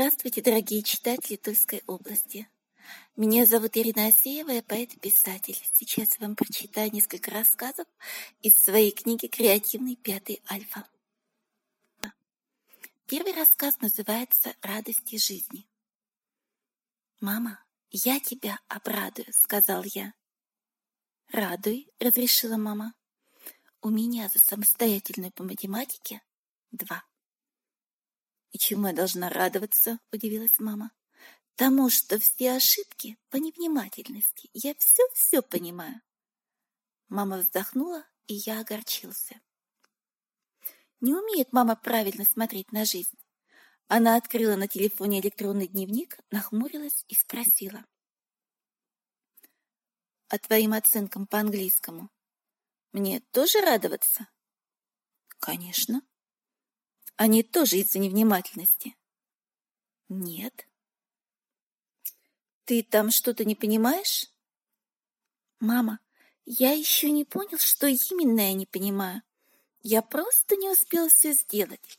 Здравствуйте, дорогие читатели Тульской области. Меня зовут Ирина Асеева, я поэт и писатель. Сейчас вам прочитаю несколько рассказов из своей книги «Креативный пятый альфа». Первый рассказ называется «Радости жизни». «Мама, я тебя обрадую», — сказал я. «Радуй», — разрешила мама. «У меня за самостоятельную по математике два». «И чему я должна радоваться?» — удивилась мама. «Тому, что все ошибки по невнимательности. Я все-все понимаю». Мама вздохнула, и я огорчился. Не умеет мама правильно смотреть на жизнь. Она открыла на телефоне электронный дневник, нахмурилась и спросила. «А твоим оценкам по английскому мне тоже радоваться?» «Конечно», они тоже из-за невнимательности. Нет. Ты там что-то не понимаешь? Мама, я еще не понял, что именно я не понимаю. Я просто не успел все сделать.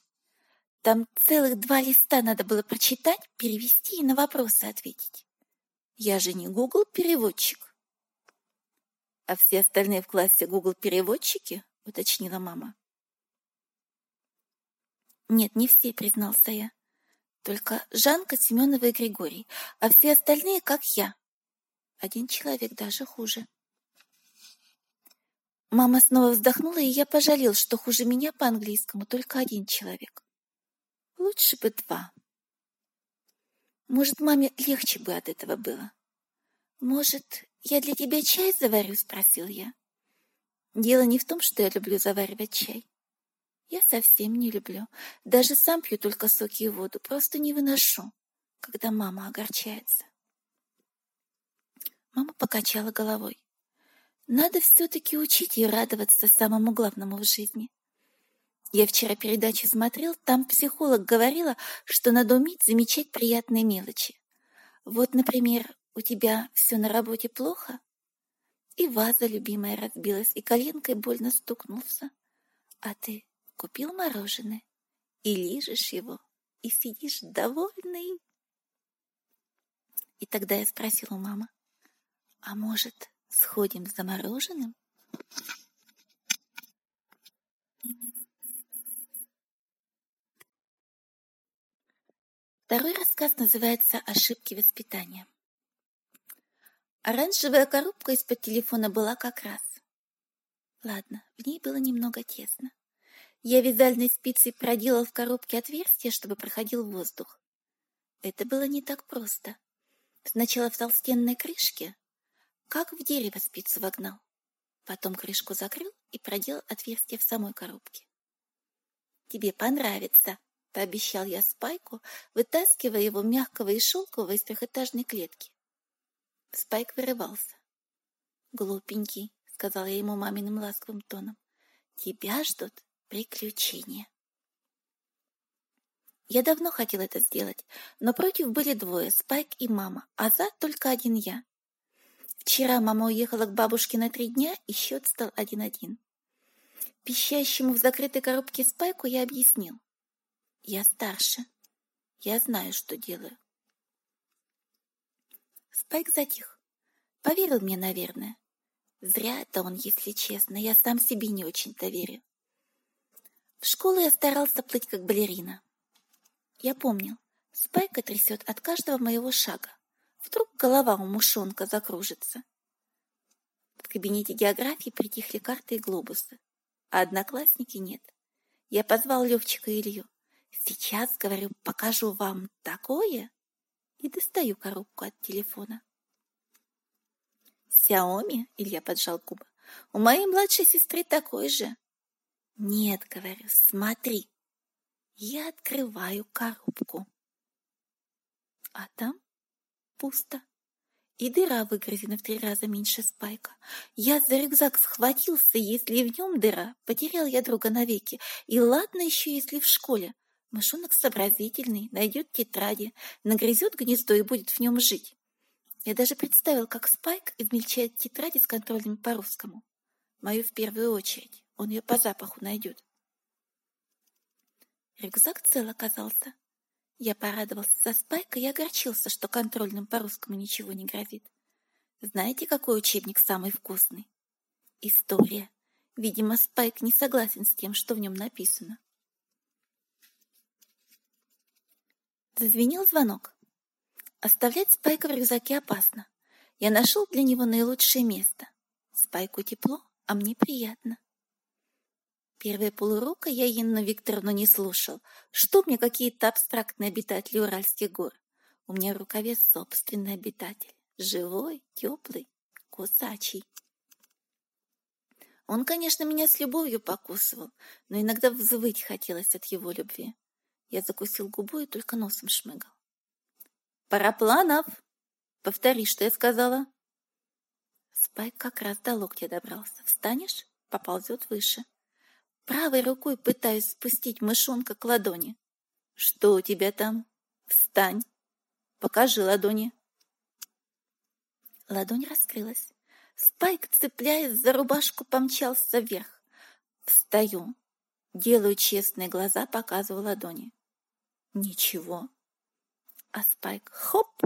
Там целых два листа надо было прочитать, перевести и на вопросы ответить. Я же не Google переводчик. А все остальные в классе Google переводчики, уточнила мама. Нет, не все, признался я. Только Жанка, Семенова и Григорий, а все остальные, как я. Один человек даже хуже. Мама снова вздохнула, и я пожалел, что хуже меня по-английскому только один человек. Лучше бы два. Может, маме легче бы от этого было. Может, я для тебя чай заварю, спросил я. Дело не в том, что я люблю заваривать чай. Я совсем не люблю. Даже сам пью только соки и воду. Просто не выношу, когда мама огорчается. Мама покачала головой. Надо все-таки учить и радоваться самому главному в жизни. Я вчера передачу смотрел, там психолог говорила, что надо уметь замечать приятные мелочи. Вот, например, у тебя все на работе плохо, и ваза любимая разбилась, и коленкой больно стукнулся, а ты купил мороженое и лижешь его, и сидишь довольный. И тогда я спросила у мамы, а может, сходим за мороженым? Второй рассказ называется «Ошибки воспитания». Оранжевая коробка из-под телефона была как раз. Ладно, в ней было немного тесно. Я вязальной спицей проделал в коробке отверстие, чтобы проходил воздух. Это было не так просто. Сначала в толстенной крышке, как в дерево спицу вогнал. Потом крышку закрыл и проделал отверстие в самой коробке. «Тебе понравится», — пообещал я Спайку, вытаскивая его мягкого и шелкового из трехэтажной клетки. Спайк вырывался. «Глупенький», — сказал я ему маминым ласковым тоном, — «тебя ждут приключения. Я давно хотел это сделать, но против были двое, Спайк и мама, а за только один я. Вчера мама уехала к бабушке на три дня, и счет стал один-один. Пищащему в закрытой коробке Спайку я объяснил. Я старше. Я знаю, что делаю. Спайк затих. Поверил мне, наверное. Зря это он, если честно. Я сам себе не очень-то верю. В школу я старался плыть как балерина. Я помнил, спайка трясет от каждого моего шага. Вдруг голова у мушонка закружится. В кабинете географии притихли карты и глобусы, а одноклассники нет. Я позвал Левчика и Илью. Сейчас, говорю, покажу вам такое. И достаю коробку от телефона. Xiaomi, Илья поджал губы. У моей младшей сестры такой же. Нет, говорю, смотри. Я открываю коробку. А там пусто. И дыра выгрызена в три раза меньше спайка. Я за рюкзак схватился, если в нем дыра. Потерял я друга навеки. И ладно еще, если в школе. Мышонок сообразительный, найдет тетради, нагрызет гнездо и будет в нем жить. Я даже представил, как Спайк измельчает тетради с контрольными по-русскому. Мою в первую очередь. Он ее по запаху найдет. Рюкзак цел оказался. Я порадовался за Спайка и огорчился, что контрольным по-русскому ничего не грозит. Знаете, какой учебник самый вкусный? История. Видимо, Спайк не согласен с тем, что в нем написано. Зазвенел звонок. Оставлять Спайка в рюкзаке опасно. Я нашел для него наилучшее место. Спайку тепло, а мне приятно. Первые полурока я Инну Викторовну не слушал. Что мне какие-то абстрактные обитатели Уральских гор? У меня в рукаве собственный обитатель. Живой, теплый, кусачий. Он, конечно, меня с любовью покусывал, но иногда взвыть хотелось от его любви. Я закусил губу и только носом шмыгал. «Парапланов! Повтори, что я сказала!» Спайк как раз до локтя добрался. «Встанешь?» Поползет выше. Правой рукой пытаюсь спустить мышонка к ладони. Что у тебя там? Встань. Покажи ладони. Ладонь раскрылась. Спайк, цепляясь за рубашку, помчался вверх. Встаю. Делаю честные глаза, показываю ладони. Ничего. А Спайк хоп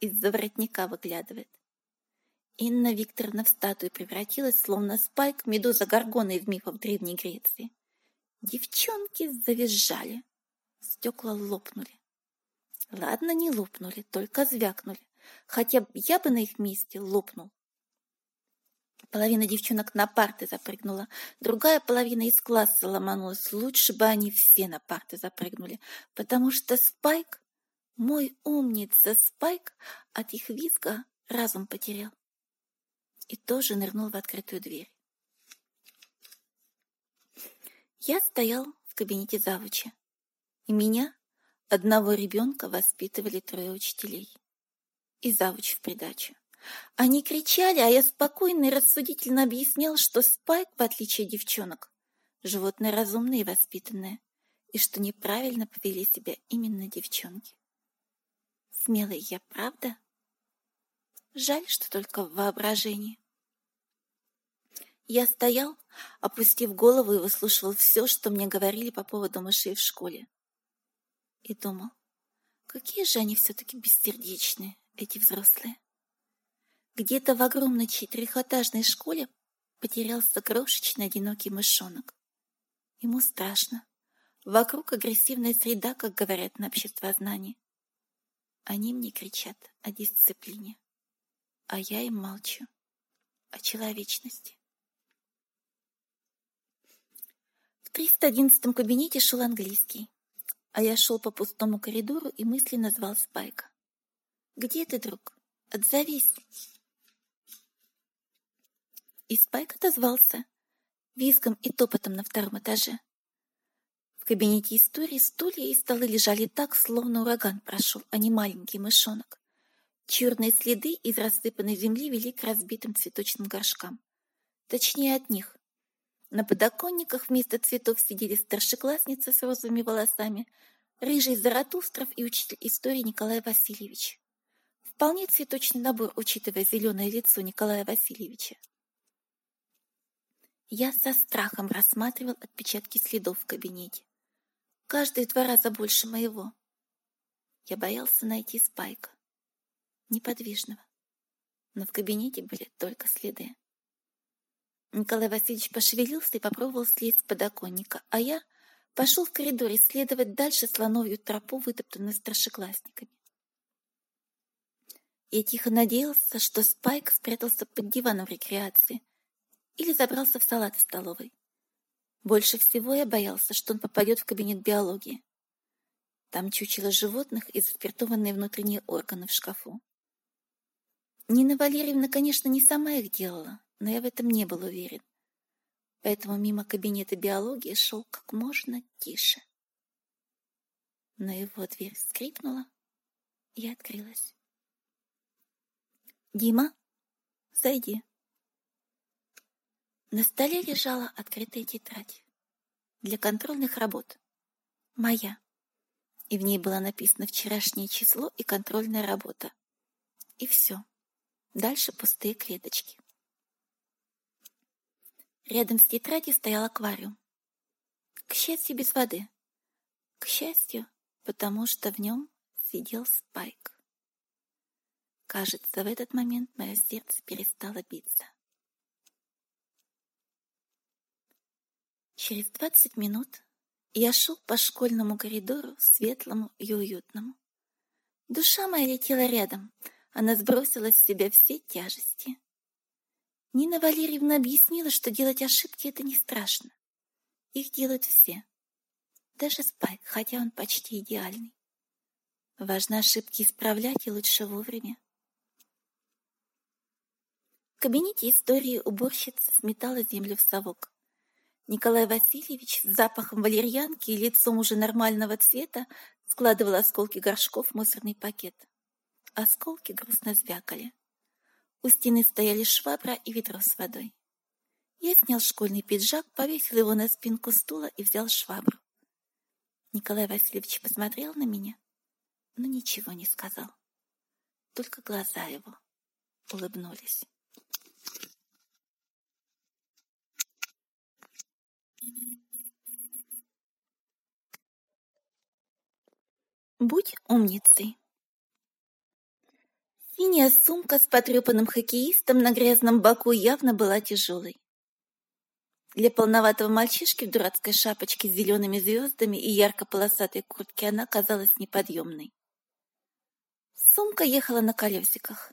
из-за воротника выглядывает. Инна Викторовна в статую превратилась, словно спайк медуза Горгона из мифов Древней Греции. Девчонки завизжали. Стекла лопнули. Ладно, не лопнули, только звякнули. Хотя я бы на их месте лопнул. Половина девчонок на парты запрыгнула, другая половина из класса ломанулась. Лучше бы они все на парты запрыгнули, потому что Спайк, мой умница Спайк, от их визга разум потерял и тоже нырнул в открытую дверь. Я стоял в кабинете завуча, и меня, одного ребенка, воспитывали трое учителей. И завуч в придачу. Они кричали, а я спокойно и рассудительно объяснял, что Спайк, в отличие от девчонок, животное разумное и воспитанное, и что неправильно повели себя именно девчонки. Смелый я, правда? Жаль, что только в воображении. Я стоял, опустив голову и выслушивал все, что мне говорили по поводу мышей в школе. И думал, какие же они все-таки бессердечные, эти взрослые. Где-то в огромной четырехэтажной школе потерялся крошечный одинокий мышонок. Ему страшно. Вокруг агрессивная среда, как говорят на обществознании. Они мне кричат о дисциплине а я им молчу о человечности. В 311 кабинете шел английский, а я шел по пустому коридору и мысленно звал Спайка. «Где ты, друг? Отзовись!» И Спайк отозвался, визгом и топотом на втором этаже. В кабинете истории стулья и столы лежали так, словно ураган прошел, а не маленький мышонок. Черные следы из рассыпанной земли вели к разбитым цветочным горшкам. Точнее, от них. На подоконниках вместо цветов сидели старшеклассницы с розовыми волосами, рыжий Заратустров и учитель истории Николай Васильевич. Вполне цветочный набор, учитывая зеленое лицо Николая Васильевича. Я со страхом рассматривал отпечатки следов в кабинете. Каждый в два раза больше моего. Я боялся найти Спайка неподвижного. Но в кабинете были только следы. Николай Васильевич пошевелился и попробовал слезть с подоконника, а я пошел в коридор исследовать дальше слоновью тропу, вытоптанную старшеклассниками. Я тихо надеялся, что Спайк спрятался под диваном в рекреации или забрался в салат в столовой. Больше всего я боялся, что он попадет в кабинет биологии. Там чучело животных и заспиртованные внутренние органы в шкафу. Нина Валерьевна, конечно, не сама их делала, но я в этом не был уверен. Поэтому мимо кабинета биологии шел как можно тише. Но его дверь скрипнула и открылась. «Дима, зайди». На столе лежала открытая тетрадь для контрольных работ. Моя. И в ней было написано вчерашнее число и контрольная работа. И все. Дальше пустые клеточки. Рядом с тетрадью стоял аквариум. К счастью, без воды. К счастью, потому что в нем сидел Спайк. Кажется, в этот момент мое сердце перестало биться. Через двадцать минут я шел по школьному коридору, светлому и уютному. Душа моя летела рядом, она сбросила с себя все тяжести. Нина Валерьевна объяснила, что делать ошибки — это не страшно. Их делают все. Даже Спайк, хотя он почти идеальный. Важно ошибки исправлять и лучше вовремя. В кабинете истории уборщица сметала землю в совок. Николай Васильевич с запахом валерьянки и лицом уже нормального цвета складывал осколки горшков в мусорный пакет. Осколки грустно звякали. У стены стояли швабра и ведро с водой. Я снял школьный пиджак, повесил его на спинку стула и взял швабру. Николай Васильевич посмотрел на меня, но ничего не сказал. Только глаза его улыбнулись. Будь умницей. Синяя сумка с потрепанным хоккеистом на грязном боку явно была тяжелой. Для полноватого мальчишки в дурацкой шапочке с зелеными звездами и ярко-полосатой куртке она казалась неподъемной. Сумка ехала на колесиках.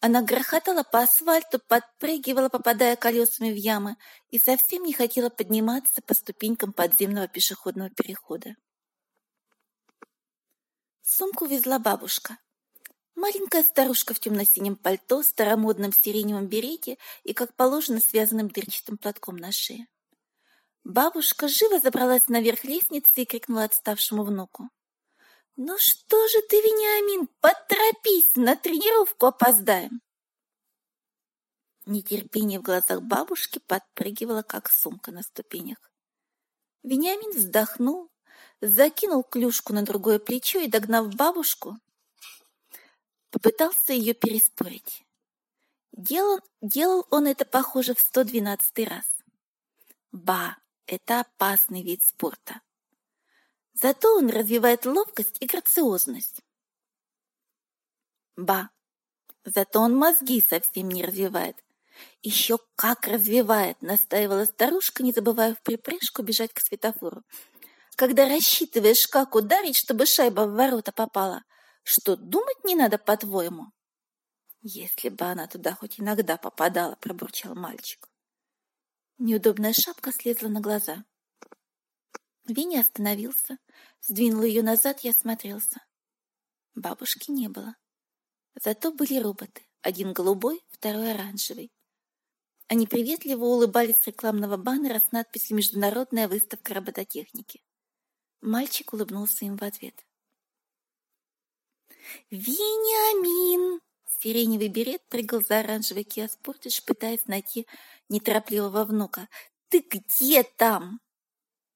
Она грохотала по асфальту, подпрыгивала, попадая колесами в ямы, и совсем не хотела подниматься по ступенькам подземного пешеходного перехода. Сумку везла бабушка. Маленькая старушка в темно-синем пальто, старомодном сиреневом берете и, как положено, связанным дырчатым платком на шее. Бабушка живо забралась наверх лестницы и крикнула отставшему внуку. «Ну что же ты, Вениамин, поторопись, на тренировку опоздаем!» Нетерпение в глазах бабушки подпрыгивало, как сумка на ступенях. Вениамин вздохнул, закинул клюшку на другое плечо и, догнав бабушку, попытался ее переспорить. Делал, делал он это, похоже, в 112 раз. Ба, это опасный вид спорта. Зато он развивает ловкость и грациозность. Ба, зато он мозги совсем не развивает. Еще как развивает, настаивала старушка, не забывая в припрыжку бежать к светофору когда рассчитываешь, как ударить, чтобы шайба в ворота попала. Что, думать не надо, по-твоему? Если бы она туда хоть иногда попадала, пробурчал мальчик. Неудобная шапка слезла на глаза. Винни остановился, сдвинул ее назад и осмотрелся. Бабушки не было. Зато были роботы. Один голубой, второй оранжевый. Они приветливо улыбались с рекламного баннера с надписью «Международная выставка робототехники». Мальчик улыбнулся им в ответ. «Вениамин!» Сиреневый берет прыгал за оранжевый Sportage, пытаясь найти неторопливого внука. «Ты где там?»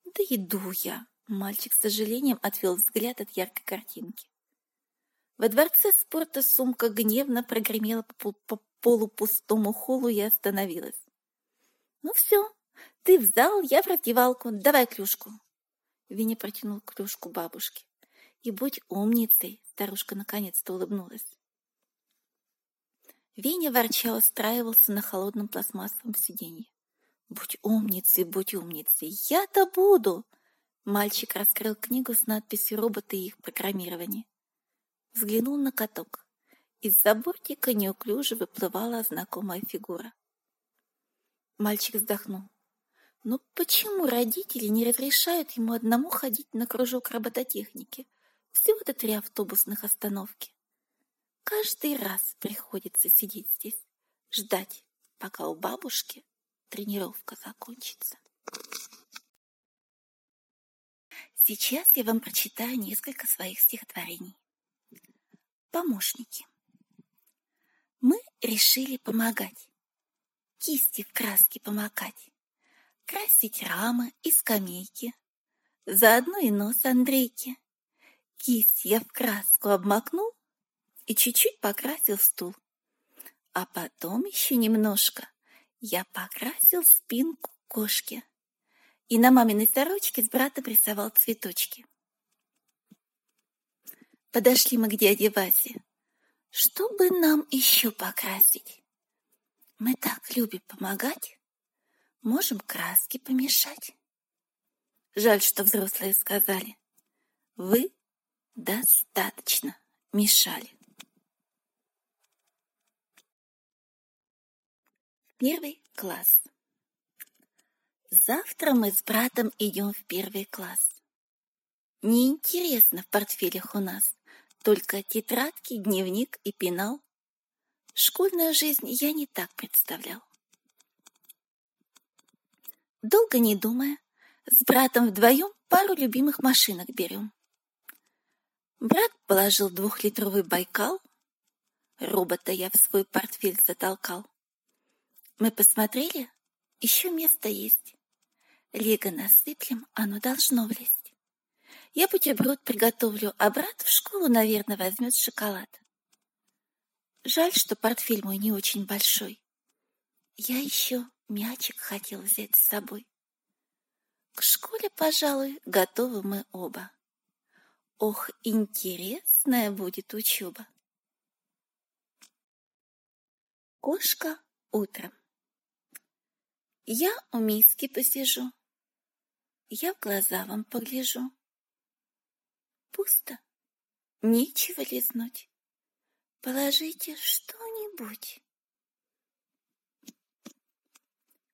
«Да иду я!» Мальчик с сожалением отвел взгляд от яркой картинки. Во дворце спорта сумка гневно прогремела по, по полупустому холлу и остановилась. «Ну все, ты в зал, я в раздевалку. Давай клюшку». Винни протянул кружку бабушке. «И будь умницей!» — старушка наконец-то улыбнулась. Веня ворча устраивался на холодном пластмассовом сиденье. «Будь умницей, будь умницей! Я-то буду!» Мальчик раскрыл книгу с надписью «Роботы и их программирование». Взглянул на каток. Из-за бортика неуклюже выплывала знакомая фигура. Мальчик вздохнул. Но почему родители не разрешают ему одному ходить на кружок робототехники? Всего-то три автобусных остановки. Каждый раз приходится сидеть здесь, ждать, пока у бабушки тренировка закончится. Сейчас я вам прочитаю несколько своих стихотворений. Помощники. Мы решили помогать, кисти в краске помогать красить рамы и скамейки, заодно и нос Андрейки. Кисть я в краску обмакнул и чуть-чуть покрасил стул. А потом еще немножко я покрасил спинку кошки и на маминой сорочке с братом рисовал цветочки. Подошли мы к дяде Васе. Что бы нам еще покрасить? Мы так любим помогать. Можем краски помешать. Жаль, что взрослые сказали. Вы достаточно мешали. Первый класс. Завтра мы с братом идем в первый класс. Неинтересно в портфелях у нас, только тетрадки, дневник и пенал. Школьную жизнь я не так представлял. Долго не думая, с братом вдвоем пару любимых машинок берем. Брат положил двухлитровый Байкал, робота я в свой портфель затолкал. Мы посмотрели, еще место есть. Лего насыплем, оно должно влезть. Я бутерброд приготовлю, а брат в школу, наверное, возьмет шоколад. Жаль, что портфель мой не очень большой. Я еще мячик хотел взять с собой. К школе, пожалуй, готовы мы оба. Ох, интересная будет учеба. Кошка утром. Я у миски посижу, я в глаза вам погляжу. Пусто, нечего лизнуть. Положите что-нибудь.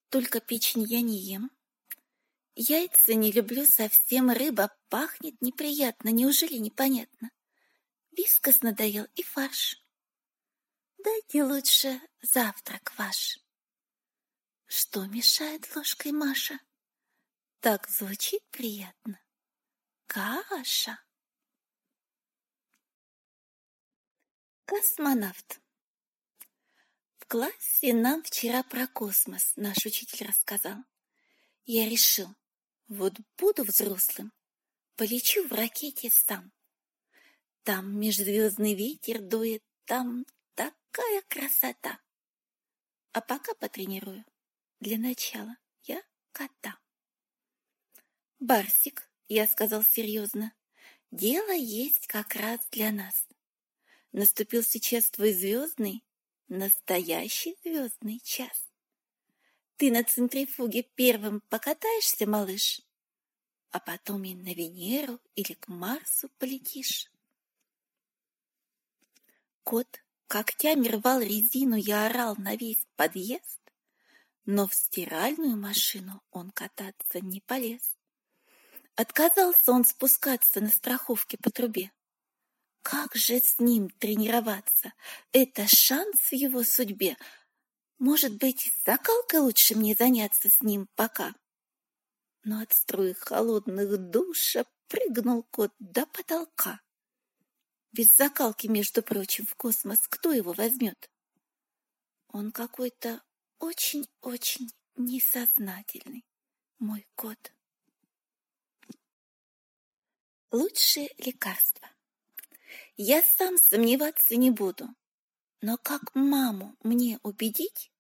Только печень я не ем. Яйца не люблю совсем, рыба пахнет неприятно, неужели непонятно? Вискос надоел и фарш. Дайте лучше завтрак ваш. Что мешает ложкой Маша? Так звучит приятно. Каша. Космонавт. В классе нам вчера про космос наш учитель рассказал. Я решил, вот буду взрослым, полечу в ракете сам. Там межзвездный ветер дует, там такая красота. А пока потренирую для начала я кота. Барсик, я сказал серьезно, дело есть как раз для нас. Наступил сейчас твой звездный, настоящий звездный час. Ты на центрифуге первым покатаешься, малыш, а потом и на Венеру или к Марсу полетишь. Кот когтями рвал резину и орал на весь подъезд, но в стиральную машину он кататься не полез. Отказался он спускаться на страховке по трубе. Как же с ним тренироваться? Это шанс в его судьбе. Может быть, закалкой лучше мне заняться с ним пока? Но от струи холодных душа прыгнул кот до потолка. Без закалки, между прочим, в космос кто его возьмет? Он какой-то очень-очень несознательный, мой кот. Лучшее лекарство. Я сам сомневаться не буду, но как маму мне убедить,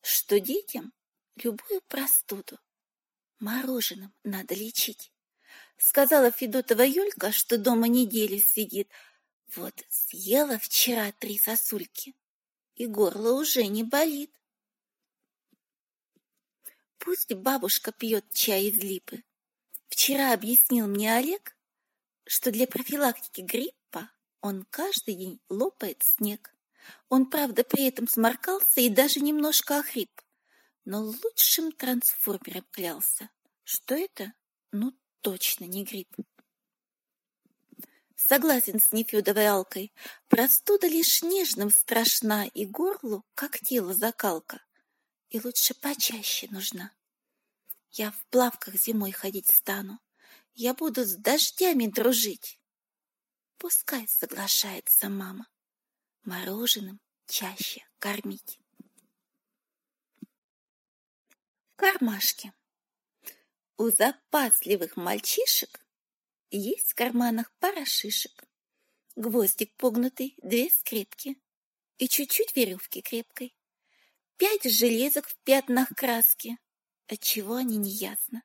что детям любую простуду мороженым надо лечить? Сказала Федотова Юлька, что дома неделю сидит. Вот съела вчера три сосульки, и горло уже не болит. Пусть бабушка пьет чай из липы. Вчера объяснил мне Олег, что для профилактики гриппа он каждый день лопает снег. Он, правда, при этом сморкался и даже немножко охрип, но лучшим трансформером клялся. Что это? Ну, точно не грипп. Согласен с Нефедовой Алкой. Простуда лишь нежным страшна, и горлу, как тело закалка и лучше почаще нужна. Я в плавках зимой ходить стану, я буду с дождями дружить. Пускай соглашается мама мороженым чаще кормить. В кармашке. У запасливых мальчишек есть в карманах пара шишек, гвоздик погнутый, две скрепки и чуть-чуть веревки крепкой пять железок в пятнах краски. Отчего они не ясно.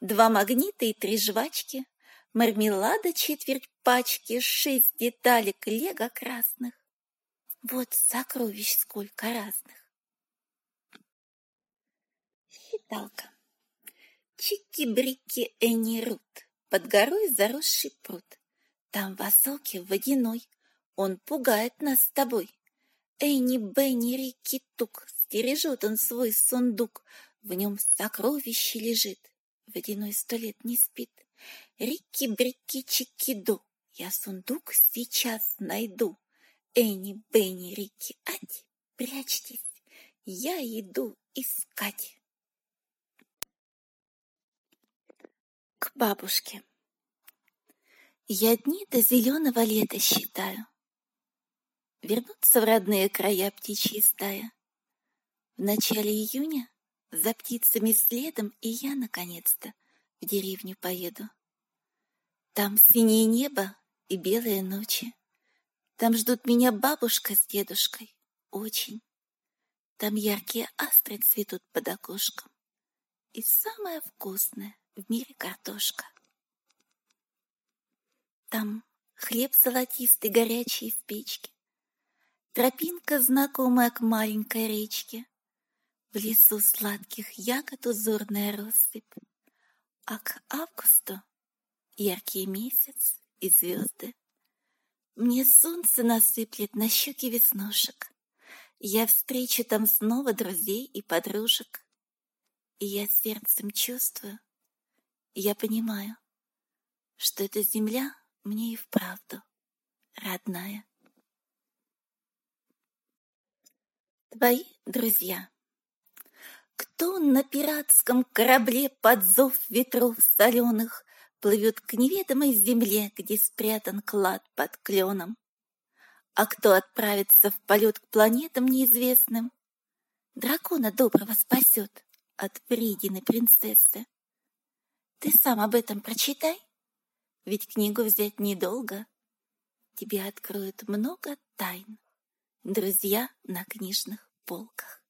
Два магнита и три жвачки, Мармелада четверть пачки, шесть деталек лего красных. Вот сокровищ сколько разных. Считалка. Чики-брики Энни под горой заросший пруд. Там высокий водяной, он пугает нас с тобой. Энни, Бенни, Рикки, Тук, стережет он свой сундук, в нем сокровище лежит, водяной сто лет не спит. Рикки-брикки, чики-ду, я сундук сейчас найду. Энни, Бенни, Рикки, ать, прячьтесь, я иду искать. К бабушке. Я дни до зеленого лета считаю. Вернуться в родные края птичьи стая. В начале июня за птицами следом и я, наконец-то, в деревню поеду. Там синее небо и белые ночи. Там ждут меня бабушка с дедушкой. Очень. Там яркие астры цветут под окошком. И самое вкусное в мире картошка. Там хлеб золотистый, горячий в печке. Тропинка, знакомая к маленькой речке. В лесу сладких ягод узорная россыпь. А к августу яркий месяц и звезды. Мне солнце насыплет на щеки веснушек. Я встречу там снова друзей и подружек. И я сердцем чувствую, я понимаю, что эта земля мне и вправду родная. Твои друзья. Кто на пиратском корабле под зов ветров соленых плывет к неведомой земле, где спрятан клад под кленом? А кто отправится в полет к планетам неизвестным? Дракона доброго спасет от Фридины принцессы. Ты сам об этом прочитай. Ведь книгу взять недолго. Тебе откроют много тайн. Друзья на книжных полках.